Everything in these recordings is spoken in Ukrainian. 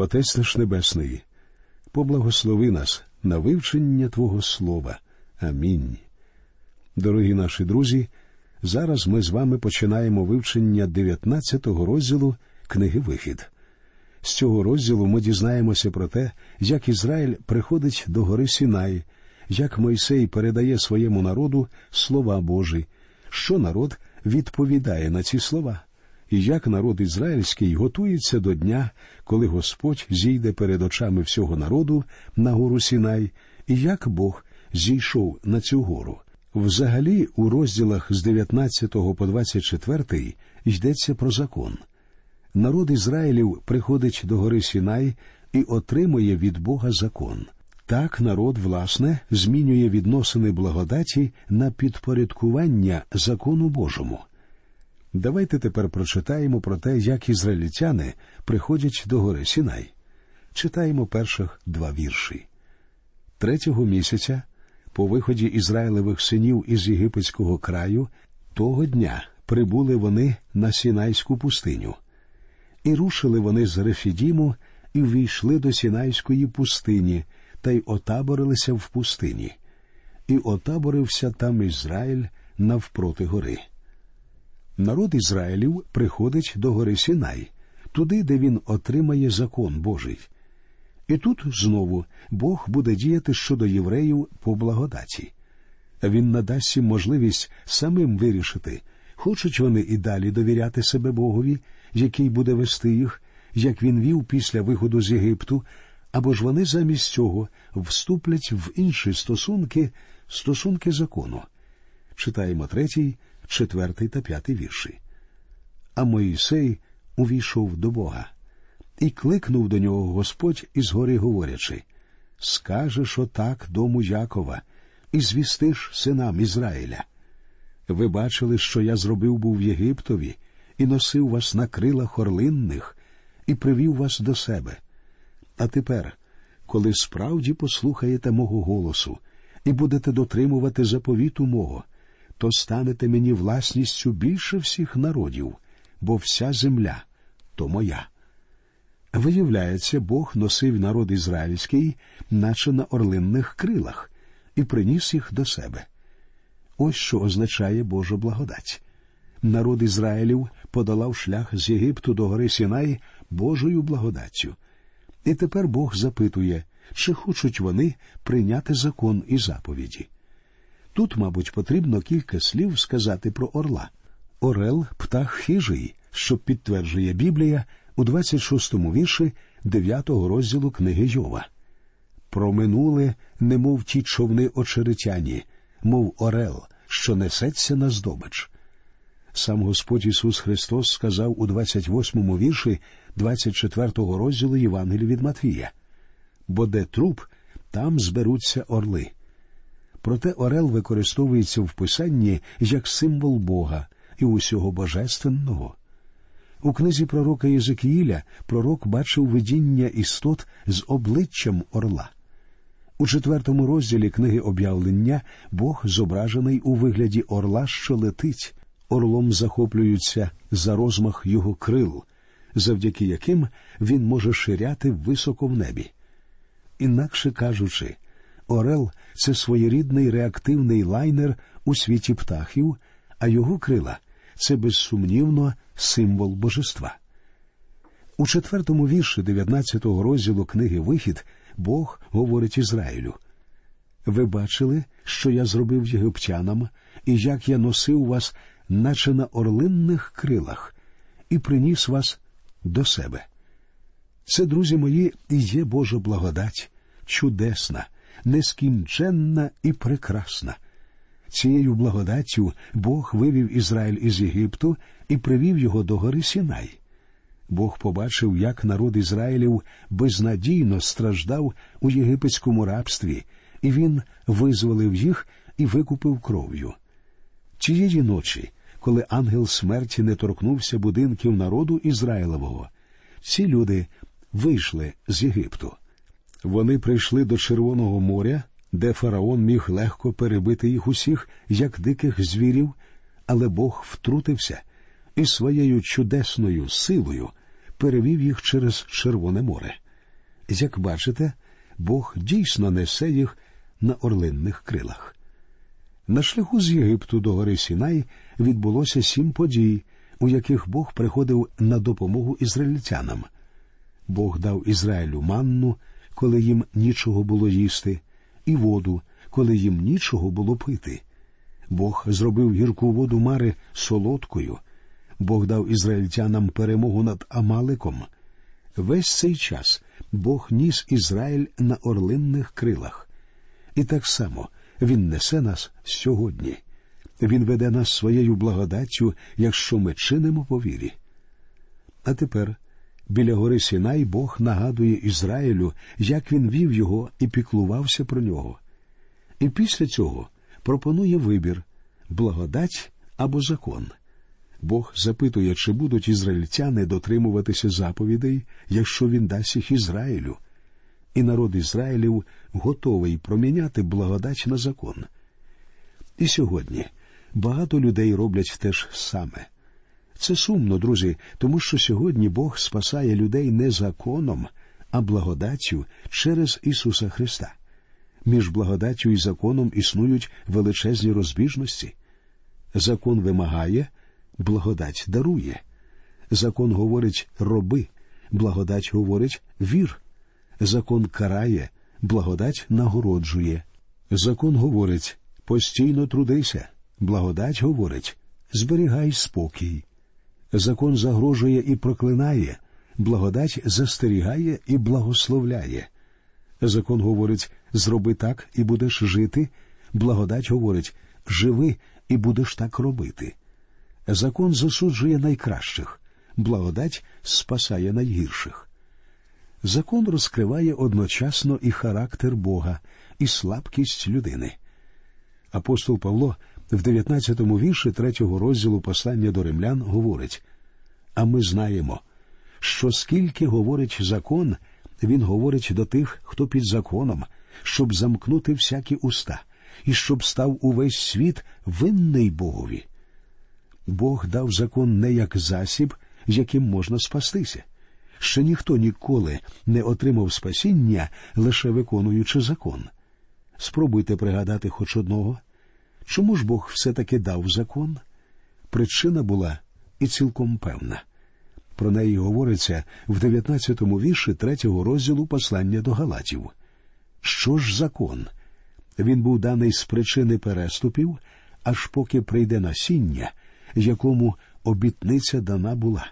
Отець наш Небесний, поблагослови нас на вивчення Твого Слова. Амінь. Дорогі наші друзі, зараз ми з вами починаємо вивчення 19-го розділу книги Вихід. З цього розділу ми дізнаємося про те, як Ізраїль приходить до гори Сінай, як Мойсей передає своєму народу слова Божі, що народ відповідає на ці слова, і як народ ізраїльський готується до дня, коли Господь зійде перед очами всього народу на гору Сінай, і як Бог зійшов на цю гору. Взагалі, у розділах з 19 по 24 йдеться про закон. Народ Ізраїлів приходить до гори Сінай і отримує від Бога закон. Так народ, власне, змінює відносини благодаті на підпорядкування закону Божому. Давайте тепер прочитаємо про те, як ізраїльтяни приходять до гори Сінай. Читаємо перших два вірші. Третього місяця, по виході Ізраїлевих синів із єгипетського краю, того дня прибули вони на Сінайську пустиню. І рушили вони з Рефідіму і ввійшли до Сінайської пустині та й отаборилися в пустині. І отаборився там Ізраїль навпроти гори. Народ Ізраїлів приходить до гори Сінай, туди, де він отримає закон Божий. І тут знову Бог буде діяти щодо євреїв по благодаті. Він надасть їм можливість самим вирішити, хочуть вони і далі довіряти себе Богові, який буде вести їх, як він вів після виходу з Єгипту, або ж вони замість цього вступлять в інші стосунки, стосунки закону. Читаємо третій, четвертий та п'ятий вірші. А Моїсей увійшов до Бога і кликнув до нього Господь із гори, говорячи Скажеш отак дому Якова, і звістиш синам Ізраїля. Ви бачили, що я зробив був в Єгиптові, і носив вас на крилах орлинних, і привів вас до себе. А тепер, коли справді послухаєте мого голосу і будете дотримувати заповіту мого, то станете мені власністю більше всіх народів, бо вся земля то моя. Виявляється, Бог носив народ ізраїльський, наче на орлинних крилах, і приніс їх до себе. Ось що означає Божа благодать. Народ Ізраїлів подолав шлях з Єгипту до гори Сінай Божою благодаттю. І тепер Бог запитує, чи хочуть вони прийняти закон і заповіді. Тут, мабуть, потрібно кілька слів сказати про орла. Орел птах хижий, що підтверджує Біблія у 26-му вірші 9-го розділу книги Йова. Проминули, немов ті човни очеретяні, мов орел, що несеться на здобич. Сам Господь Ісус Христос сказав у 28-му вірші 24-го розділу Євангелія від Матвія бо де труп, там зберуться орли. Проте Орел використовується в писанні як символ Бога і усього божественного. У книзі пророка Єзекіїля пророк бачив видіння істот з обличчям орла. У четвертому розділі книги об'явлення Бог зображений у вигляді орла, що летить, орлом захоплюються за розмах його крил, завдяки яким він може ширяти високо в небі. Інакше кажучи, Орел це своєрідний реактивний лайнер у світі птахів, а його крила це безсумнівно символ божества. У четвертому вірші 19-го розділу книги Вихід Бог говорить Ізраїлю. Ви бачили, що я зробив єгиптянам, і як я носив вас, наче на орлинних крилах, і приніс вас до себе. Це, друзі мої, і є Божа благодать, чудесна, нескінченна і прекрасна. Цією благодаттю Бог вивів Ізраїль із Єгипту і привів його до гори Сінай. Бог побачив, як народ Ізраїлів безнадійно страждав у єгипетському рабстві, і він визволив їх і викупив кров'ю. Тієї ночі, коли ангел смерті не торкнувся будинків народу Ізраїлевого, ці люди вийшли з Єгипту. Вони прийшли до Червоного моря, де фараон міг легко перебити їх усіх, як диких звірів, але Бог втрутився і своєю чудесною силою перевів їх через Червоне море. Як бачите, Бог дійсно несе їх на орлинних крилах. На шляху з Єгипту до гори Сінай відбулося сім подій, у яких Бог приходив на допомогу ізраїльтянам. Бог дав Ізраїлю манну, коли їм нічого було їсти, і воду, коли їм нічого було пити. Бог зробив гірку воду мари солодкою. Бог дав ізраїльтянам перемогу над Амаликом. Весь цей час Бог ніс Ізраїль на орлинних крилах. І так само Він несе нас сьогодні. Він веде нас своєю благодаттю, якщо ми чинимо по вірі. А тепер біля гори Сінай Бог нагадує Ізраїлю, як він вів його і піклувався про нього. І після цього пропонує вибір благодать або закон. Бог запитує, чи будуть ізраїльтяни дотримуватися заповідей, якщо він дасть їх Ізраїлю. І народ Ізраїлів готовий проміняти благодать на закон. І сьогодні багато людей роблять те ж саме. Це сумно, друзі, тому що сьогодні Бог спасає людей не законом, а благодаттю через Ісуса Христа. Між благодаттю і законом існують величезні розбіжності. Закон вимагає, благодать дарує. Закон говорить роби, благодать говорить вір. Закон карає, благодать нагороджує. Закон говорить постійно трудися, благодать говорить зберігай спокій. Закон загрожує і проклинає, благодать застерігає і благословляє. Закон говорить зроби так і будеш жити, благодать говорить живи і будеш так робити. Закон засуджує найкращих, благодать спасає найгірших. Закон розкриває одночасно і характер Бога, і слабкість людини. Апостол Павло в 19-му вірші третього розділу послання до римлян говорить А ми знаємо, що скільки говорить закон, він говорить до тих, хто під законом, щоб замкнути всякі уста, і щоб став увесь світ винний Богові. Бог дав закон не як засіб, яким можна спастися. Ще ніхто ніколи не отримав спасіння, лише виконуючи закон. Спробуйте пригадати хоч одного. Чому ж Бог все таки дав закон? Причина була і цілком певна. Про неї говориться в 19-му вірші третього розділу послання до Галатів. Що ж закон? Він був даний з причини переступів, аж поки прийде насіння, якому обітниця дана була.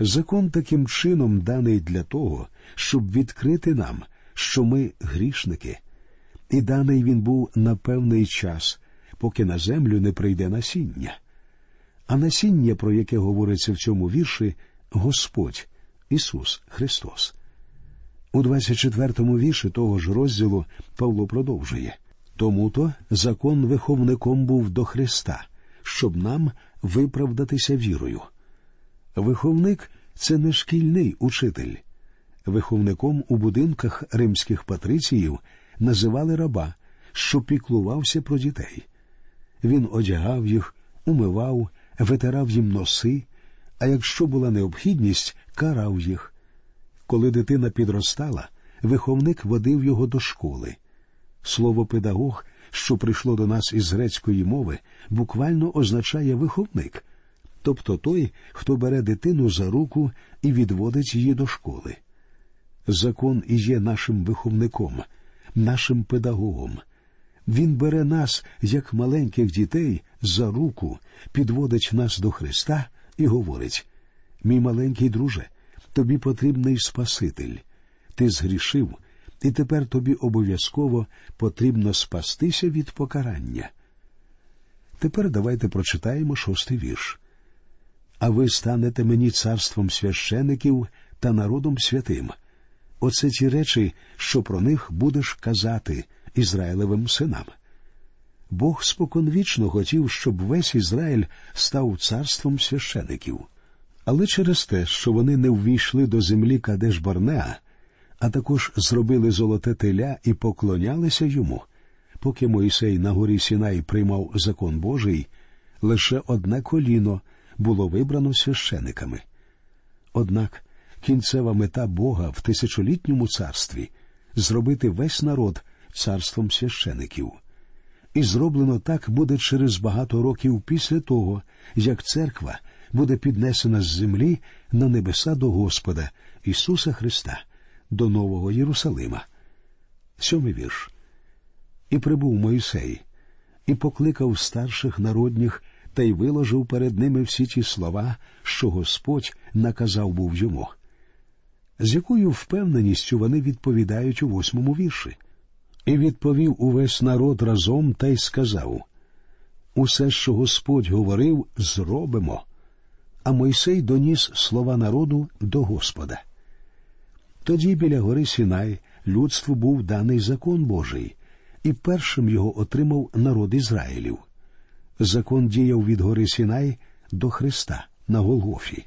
Закон таким чином даний для того, щоб відкрити нам, що ми грішники, і даний він був на певний час, поки на землю не прийде насіння. А насіння, про яке говориться в цьому вірші, Господь Ісус Христос. У 24-му вірші того ж розділу Павло продовжує тому то закон виховником був до Христа, щоб нам виправдатися вірою. Виховник це не шкільний учитель. Виховником у будинках римських патриціїв називали раба, що піклувався про дітей. Він одягав їх, умивав, витирав їм носи, а якщо була необхідність, карав їх. Коли дитина підростала, виховник водив його до школи. Слово педагог, що прийшло до нас із грецької мови, буквально означає виховник, тобто той, хто бере дитину за руку і відводить її до школи. Закон і є нашим виховником, нашим педагогом. Він бере нас, як маленьких дітей, за руку, підводить нас до Христа і говорить: Мій маленький друже, тобі потрібний Спаситель. Ти згрішив, і тепер тобі обов'язково потрібно спастися від покарання. Тепер давайте прочитаємо шостий вірш. А ви станете мені царством священиків та народом святим. Оце ті речі, що про них будеш казати Ізраїлевим синам. Бог споконвічно хотів, щоб весь Ізраїль став царством священиків. Але через те, що вони не ввійшли до землі Кадеш Барнеа, а також зробили золоте теля і поклонялися йому, поки Мойсей на горі Сінай приймав закон Божий, лише одне коліно було вибрано священиками. Однак кінцева мета Бога в тисячолітньому царстві зробити весь народ царством священиків. І зроблено так буде через багато років після того, як церква буде піднесена з землі на небеса до Господа Ісуса Христа, до Нового Єрусалима. Сьомий вірш. І прибув Мойсей, і покликав старших народніх та й виложив перед ними всі ті слова, що Господь наказав був йому. З якою впевненістю вони відповідають у восьмому вірші. І відповів увесь народ разом та й сказав Усе, що Господь говорив, зробимо. А Мойсей доніс слова народу до Господа. Тоді біля гори Сінай людству був даний закон Божий, і першим його отримав народ Ізраїлів. Закон діяв від гори Сінай до Христа на Голгофі.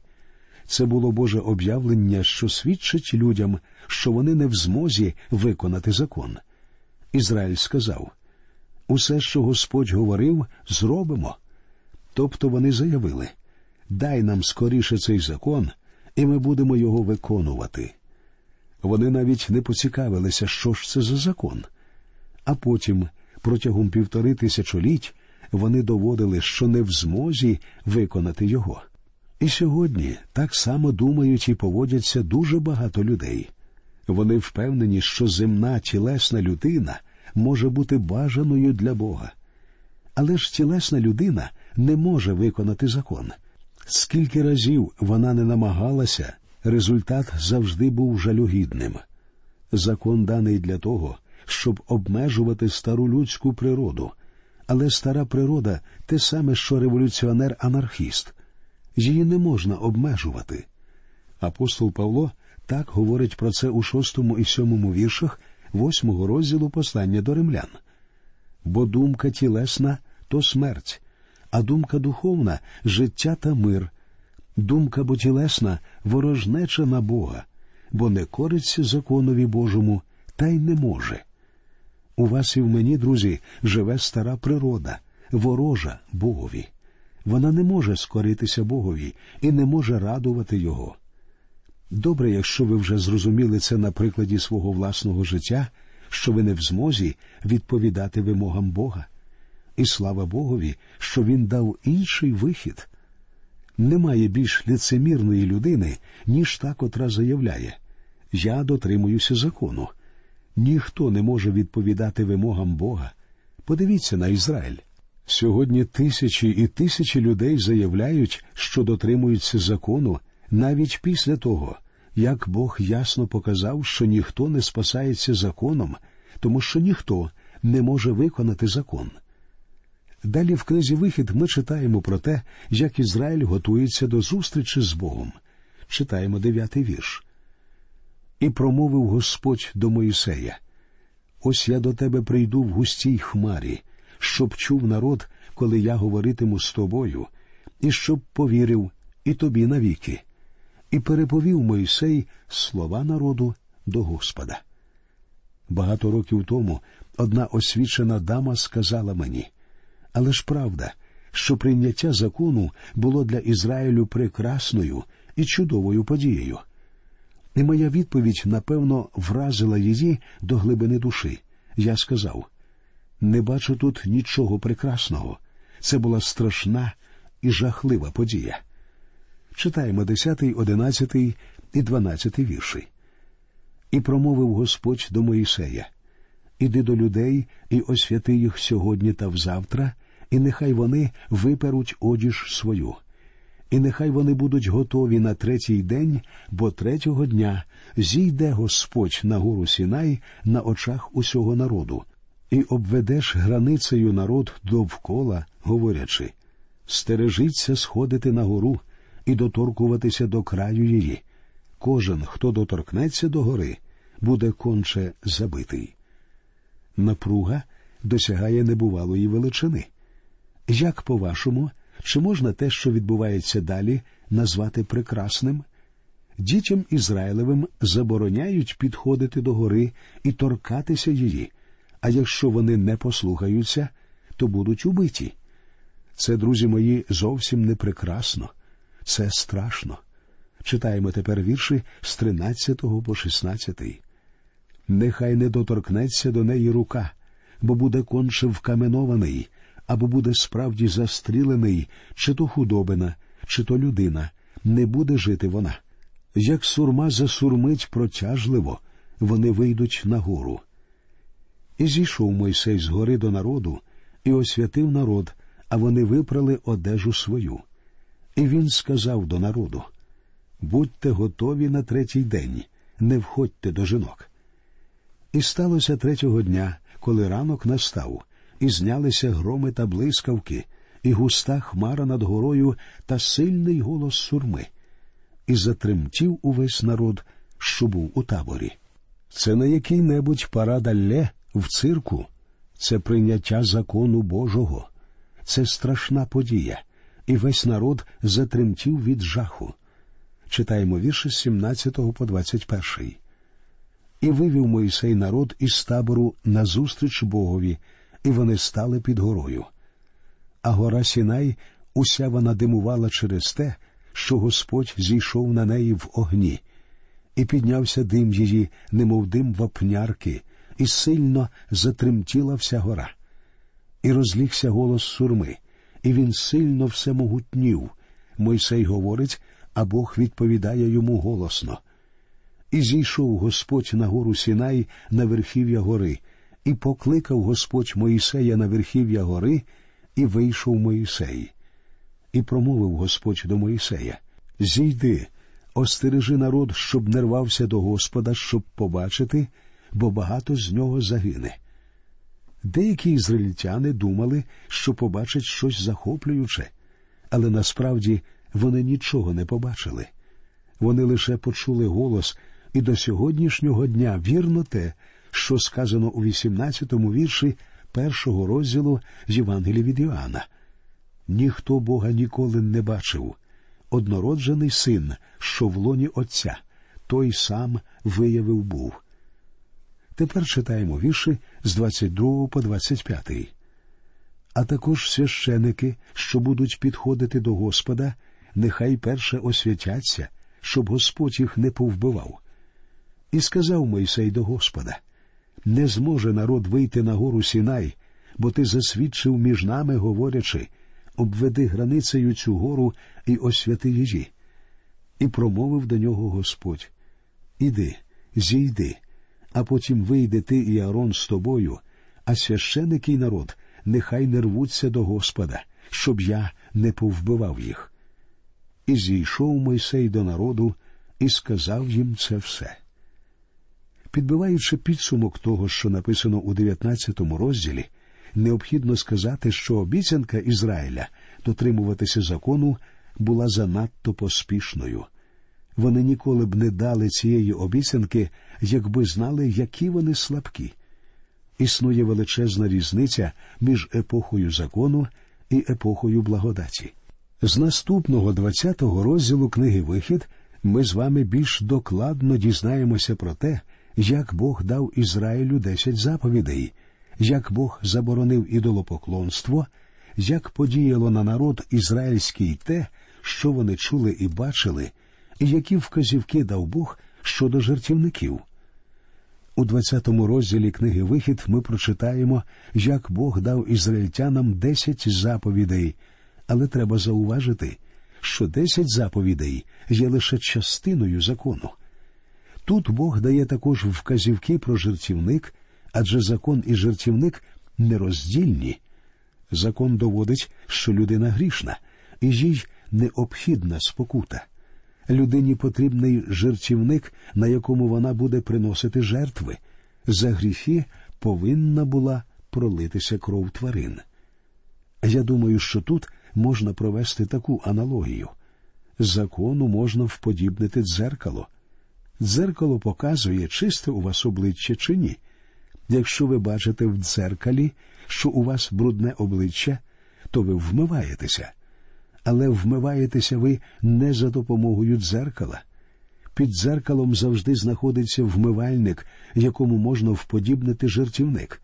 Це було Боже об'явлення, що свідчить людям, що вони не в змозі виконати закон. Ізраїль сказав усе, що Господь говорив, зробимо. Тобто вони заявили дай нам скоріше цей закон, і ми будемо його виконувати. Вони навіть не поцікавилися, що ж це за закон. А потім, протягом півтори тисячоліть, вони доводили, що не в змозі виконати його. І сьогодні так само думають і поводяться дуже багато людей. Вони впевнені, що земна тілесна людина може бути бажаною для Бога. Але ж тілесна людина не може виконати закон. Скільки разів вона не намагалася, результат завжди був жалюгідним. Закон даний для того, щоб обмежувати стару людську природу, але стара природа те саме, що революціонер-анархіст. Її не можна обмежувати. Апостол Павло так говорить про це у шостому і сьомому віршах восьмого розділу послання до римлян. Бо думка тілесна то смерть, а думка духовна життя та мир. Думка бо тілесна ворожнеча на Бога, бо не кориться законові Божому, та й не може. У вас і в мені, друзі, живе стара природа, ворожа Богові. Вона не може скоритися Богові і не може радувати Його. Добре, якщо ви вже зрозуміли це на прикладі свого власного життя, що ви не в змозі відповідати вимогам Бога. І слава Богові, що Він дав інший вихід. Немає більш лицемірної людини, ніж та, котра заявляє Я дотримуюся закону. Ніхто не може відповідати вимогам Бога. Подивіться на Ізраїль. Сьогодні тисячі і тисячі людей заявляють, що дотримуються закону навіть після того, як Бог ясно показав, що ніхто не спасається законом, тому що ніхто не може виконати закон. Далі в книзі Вихід ми читаємо про те, як Ізраїль готується до зустрічі з Богом. Читаємо дев'ятий вірш. І промовив Господь до Моїсея: Ось я до тебе прийду в густій хмарі, щоб чув народ, коли я говоритиму з тобою, і щоб повірив і тобі навіки. І переповів Мойсей слова народу до Господа. Багато років тому одна освічена дама сказала мені, але ж правда, що прийняття закону було для Ізраїлю прекрасною і чудовою подією. І моя відповідь, напевно, вразила її до глибини душі. Я сказав не бачу тут нічого прекрасного. Це була страшна і жахлива подія. Читаємо 10, 11 і 12 вірші. І промовив Господь до Моїсея Іди до людей і освяти їх сьогодні та взавтра, і нехай вони виперуть одіж свою, і нехай вони будуть готові на третій день, бо третього дня зійде Господь на гору Сінай на очах усього народу, і обведеш границею народ довкола, говорячи стережіться сходити на гору і доторкуватися до краю її. Кожен, хто доторкнеться до гори, буде конче забитий. Напруга досягає небувалої величини. Як, по-вашому, чи можна те, що відбувається далі, назвати прекрасним? Дітям Ізраїлевим забороняють підходити до гори і торкатися її, а якщо вони не послухаються, то будуть убиті. Це, друзі мої, зовсім не прекрасно, це страшно. Читаємо тепер вірші з 13 по 16. Нехай не доторкнеться до неї рука, бо буде конче вкаменований, або буде справді застрілений, чи то худобина, чи то людина, не буде жити вона. Як сурма засурмить протяжливо, вони вийдуть на гору. І зійшов Мойсей з гори до народу і освятив народ, а вони випрали одежу свою. І він сказав до народу Будьте готові на третій день, не входьте до жінок. І сталося третього дня, коли ранок настав, і знялися громи та блискавки, і густа хмара над горою та сильний голос сурми, і затремтів увесь народ, що був у таборі. Це не який небудь парадалле в цирку, це прийняття закону Божого, це страшна подія, і весь народ затремтів від жаху. Читаємо вірші з 17 по 21. І вивів Моїсей народ із табору назустріч Богові, і вони стали під горою. А гора Сінай уся вона димувала через те, що Господь зійшов на неї в огні, і піднявся дим її, немов дим вапнярки, і сильно затремтіла вся гора. І розлігся голос сурми, і він сильно всемогутнів. Мойсей говорить, а Бог відповідає йому голосно. І зійшов Господь на гору Сінай на верхів'я гори, і покликав Господь Моїсея на верхів'я гори, і вийшов Моїсей. І промовив Господь до Моїсея Зійди, остережи народ, щоб не рвався до Господа, щоб побачити, бо багато з нього загине. Деякі ізраїльтяни думали, що побачать щось захоплююче, але насправді вони нічого не побачили. Вони лише почули голос, і до сьогоднішнього дня вірно те, що сказано у 18-му вірші першого розділу з Євангелії від Іоанна. Ніхто Бога ніколи не бачив. Однороджений син, що в лоні Отця, той сам виявив був. Тепер читаємо вірші з 22 по 25. А також священики, що будуть підходити до Господа, нехай перше освятяться, щоб Господь їх не повбивав. І сказав Мойсей до Господа не зможе народ вийти на гору Сінай, бо ти засвідчив між нами, говорячи обведи границею цю гору і освяти її. І промовив до нього Господь Іди, зійди, а потім вийде ти і Арон з тобою, а священики й народ нехай не рвуться до Господа, щоб я не повбивав їх. І зійшов Мойсей до народу і сказав їм це все. Підбиваючи підсумок того, що написано у 19 розділі, необхідно сказати, що обіцянка Ізраїля дотримуватися закону була занадто поспішною. Вони ніколи б не дали цієї обіцянки, якби знали, які вони слабкі. Існує величезна різниця між епохою закону і епохою благодаті. З наступного 20-го розділу книги Вихід ми з вами більш докладно дізнаємося про те, як Бог дав Ізраїлю десять заповідей, як Бог заборонив ідолопоклонство, як подіяло на народ ізраїльський те, що вони чули і бачили, які вказівки дав Бог щодо жертівників. У 20-му розділі книги Вихід ми прочитаємо, як Бог дав ізраїльтянам десять заповідей, але треба зауважити, що десять заповідей є лише частиною закону. Тут Бог дає також вказівки про жертівник, адже закон і жертівник нероздільні. Закон доводить, що людина грішна, і їй необхідна спокута. Людині потрібний жертівник, на якому вона буде приносити жертви. За гріхи повинна була пролитися кров тварин. Я думаю, що тут можна провести таку аналогію. Закону можна вподібнити дзеркало. Дзеркало показує, чисте у вас обличчя чи ні. Якщо ви бачите в дзеркалі, що у вас брудне обличчя, то ви вмиваєтеся. Але вмиваєтеся ви не за допомогою дзеркала. Під дзеркалом завжди знаходиться вмивальник, якому можна вподібнити жертівник.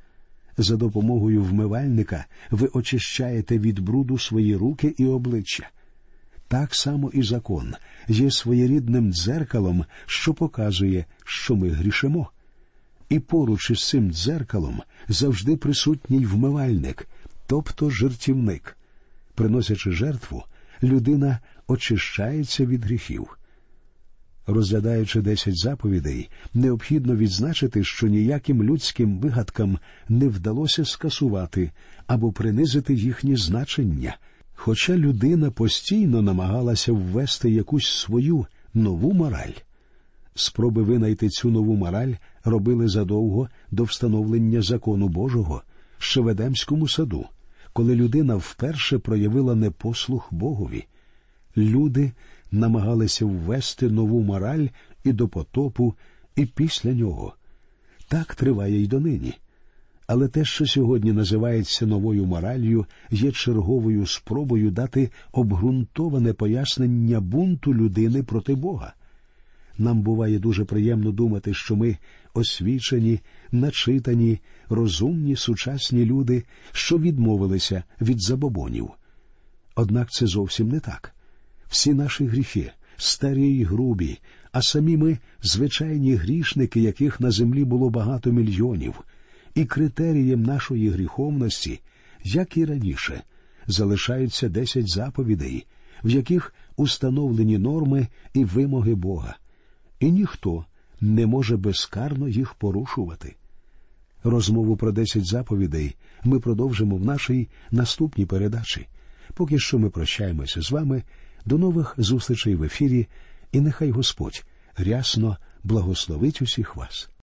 За допомогою вмивальника ви очищаєте від бруду свої руки і обличчя. Так само і закон є своєрідним дзеркалом, що показує, що ми грішимо. І поруч із цим дзеркалом завжди присутній вмивальник, тобто жертівник. Приносячи жертву, людина очищається від гріхів. Розглядаючи десять заповідей, необхідно відзначити, що ніяким людським вигадкам не вдалося скасувати або принизити їхнє значення, хоча людина постійно намагалася ввести якусь свою нову мораль. Спроби винайти цю нову мораль робили задовго до встановлення закону Божого в Едемському саду, коли людина вперше проявила непослух Богові. Люди намагалися ввести нову мораль і до потопу, і після нього. Так триває й донині. Але те, що сьогодні називається новою моралью, є черговою спробою дати обґрунтоване пояснення бунту людини проти Бога. Нам буває дуже приємно думати, що ми освічені, начитані, розумні сучасні люди, що відмовилися від забобонів. Однак це зовсім не так. Всі наші гріхи, старі й грубі, а самі ми звичайні грішники, яких на землі було багато мільйонів, і критерієм нашої гріховності, як і раніше, залишаються десять заповідей, в яких установлені норми і вимоги Бога і ніхто не може безкарно їх порушувати. Розмову про десять заповідей ми продовжимо в нашій наступній передачі. Поки що ми прощаємося з вами. До нових зустрічей в ефірі, і нехай Господь рясно благословить усіх вас.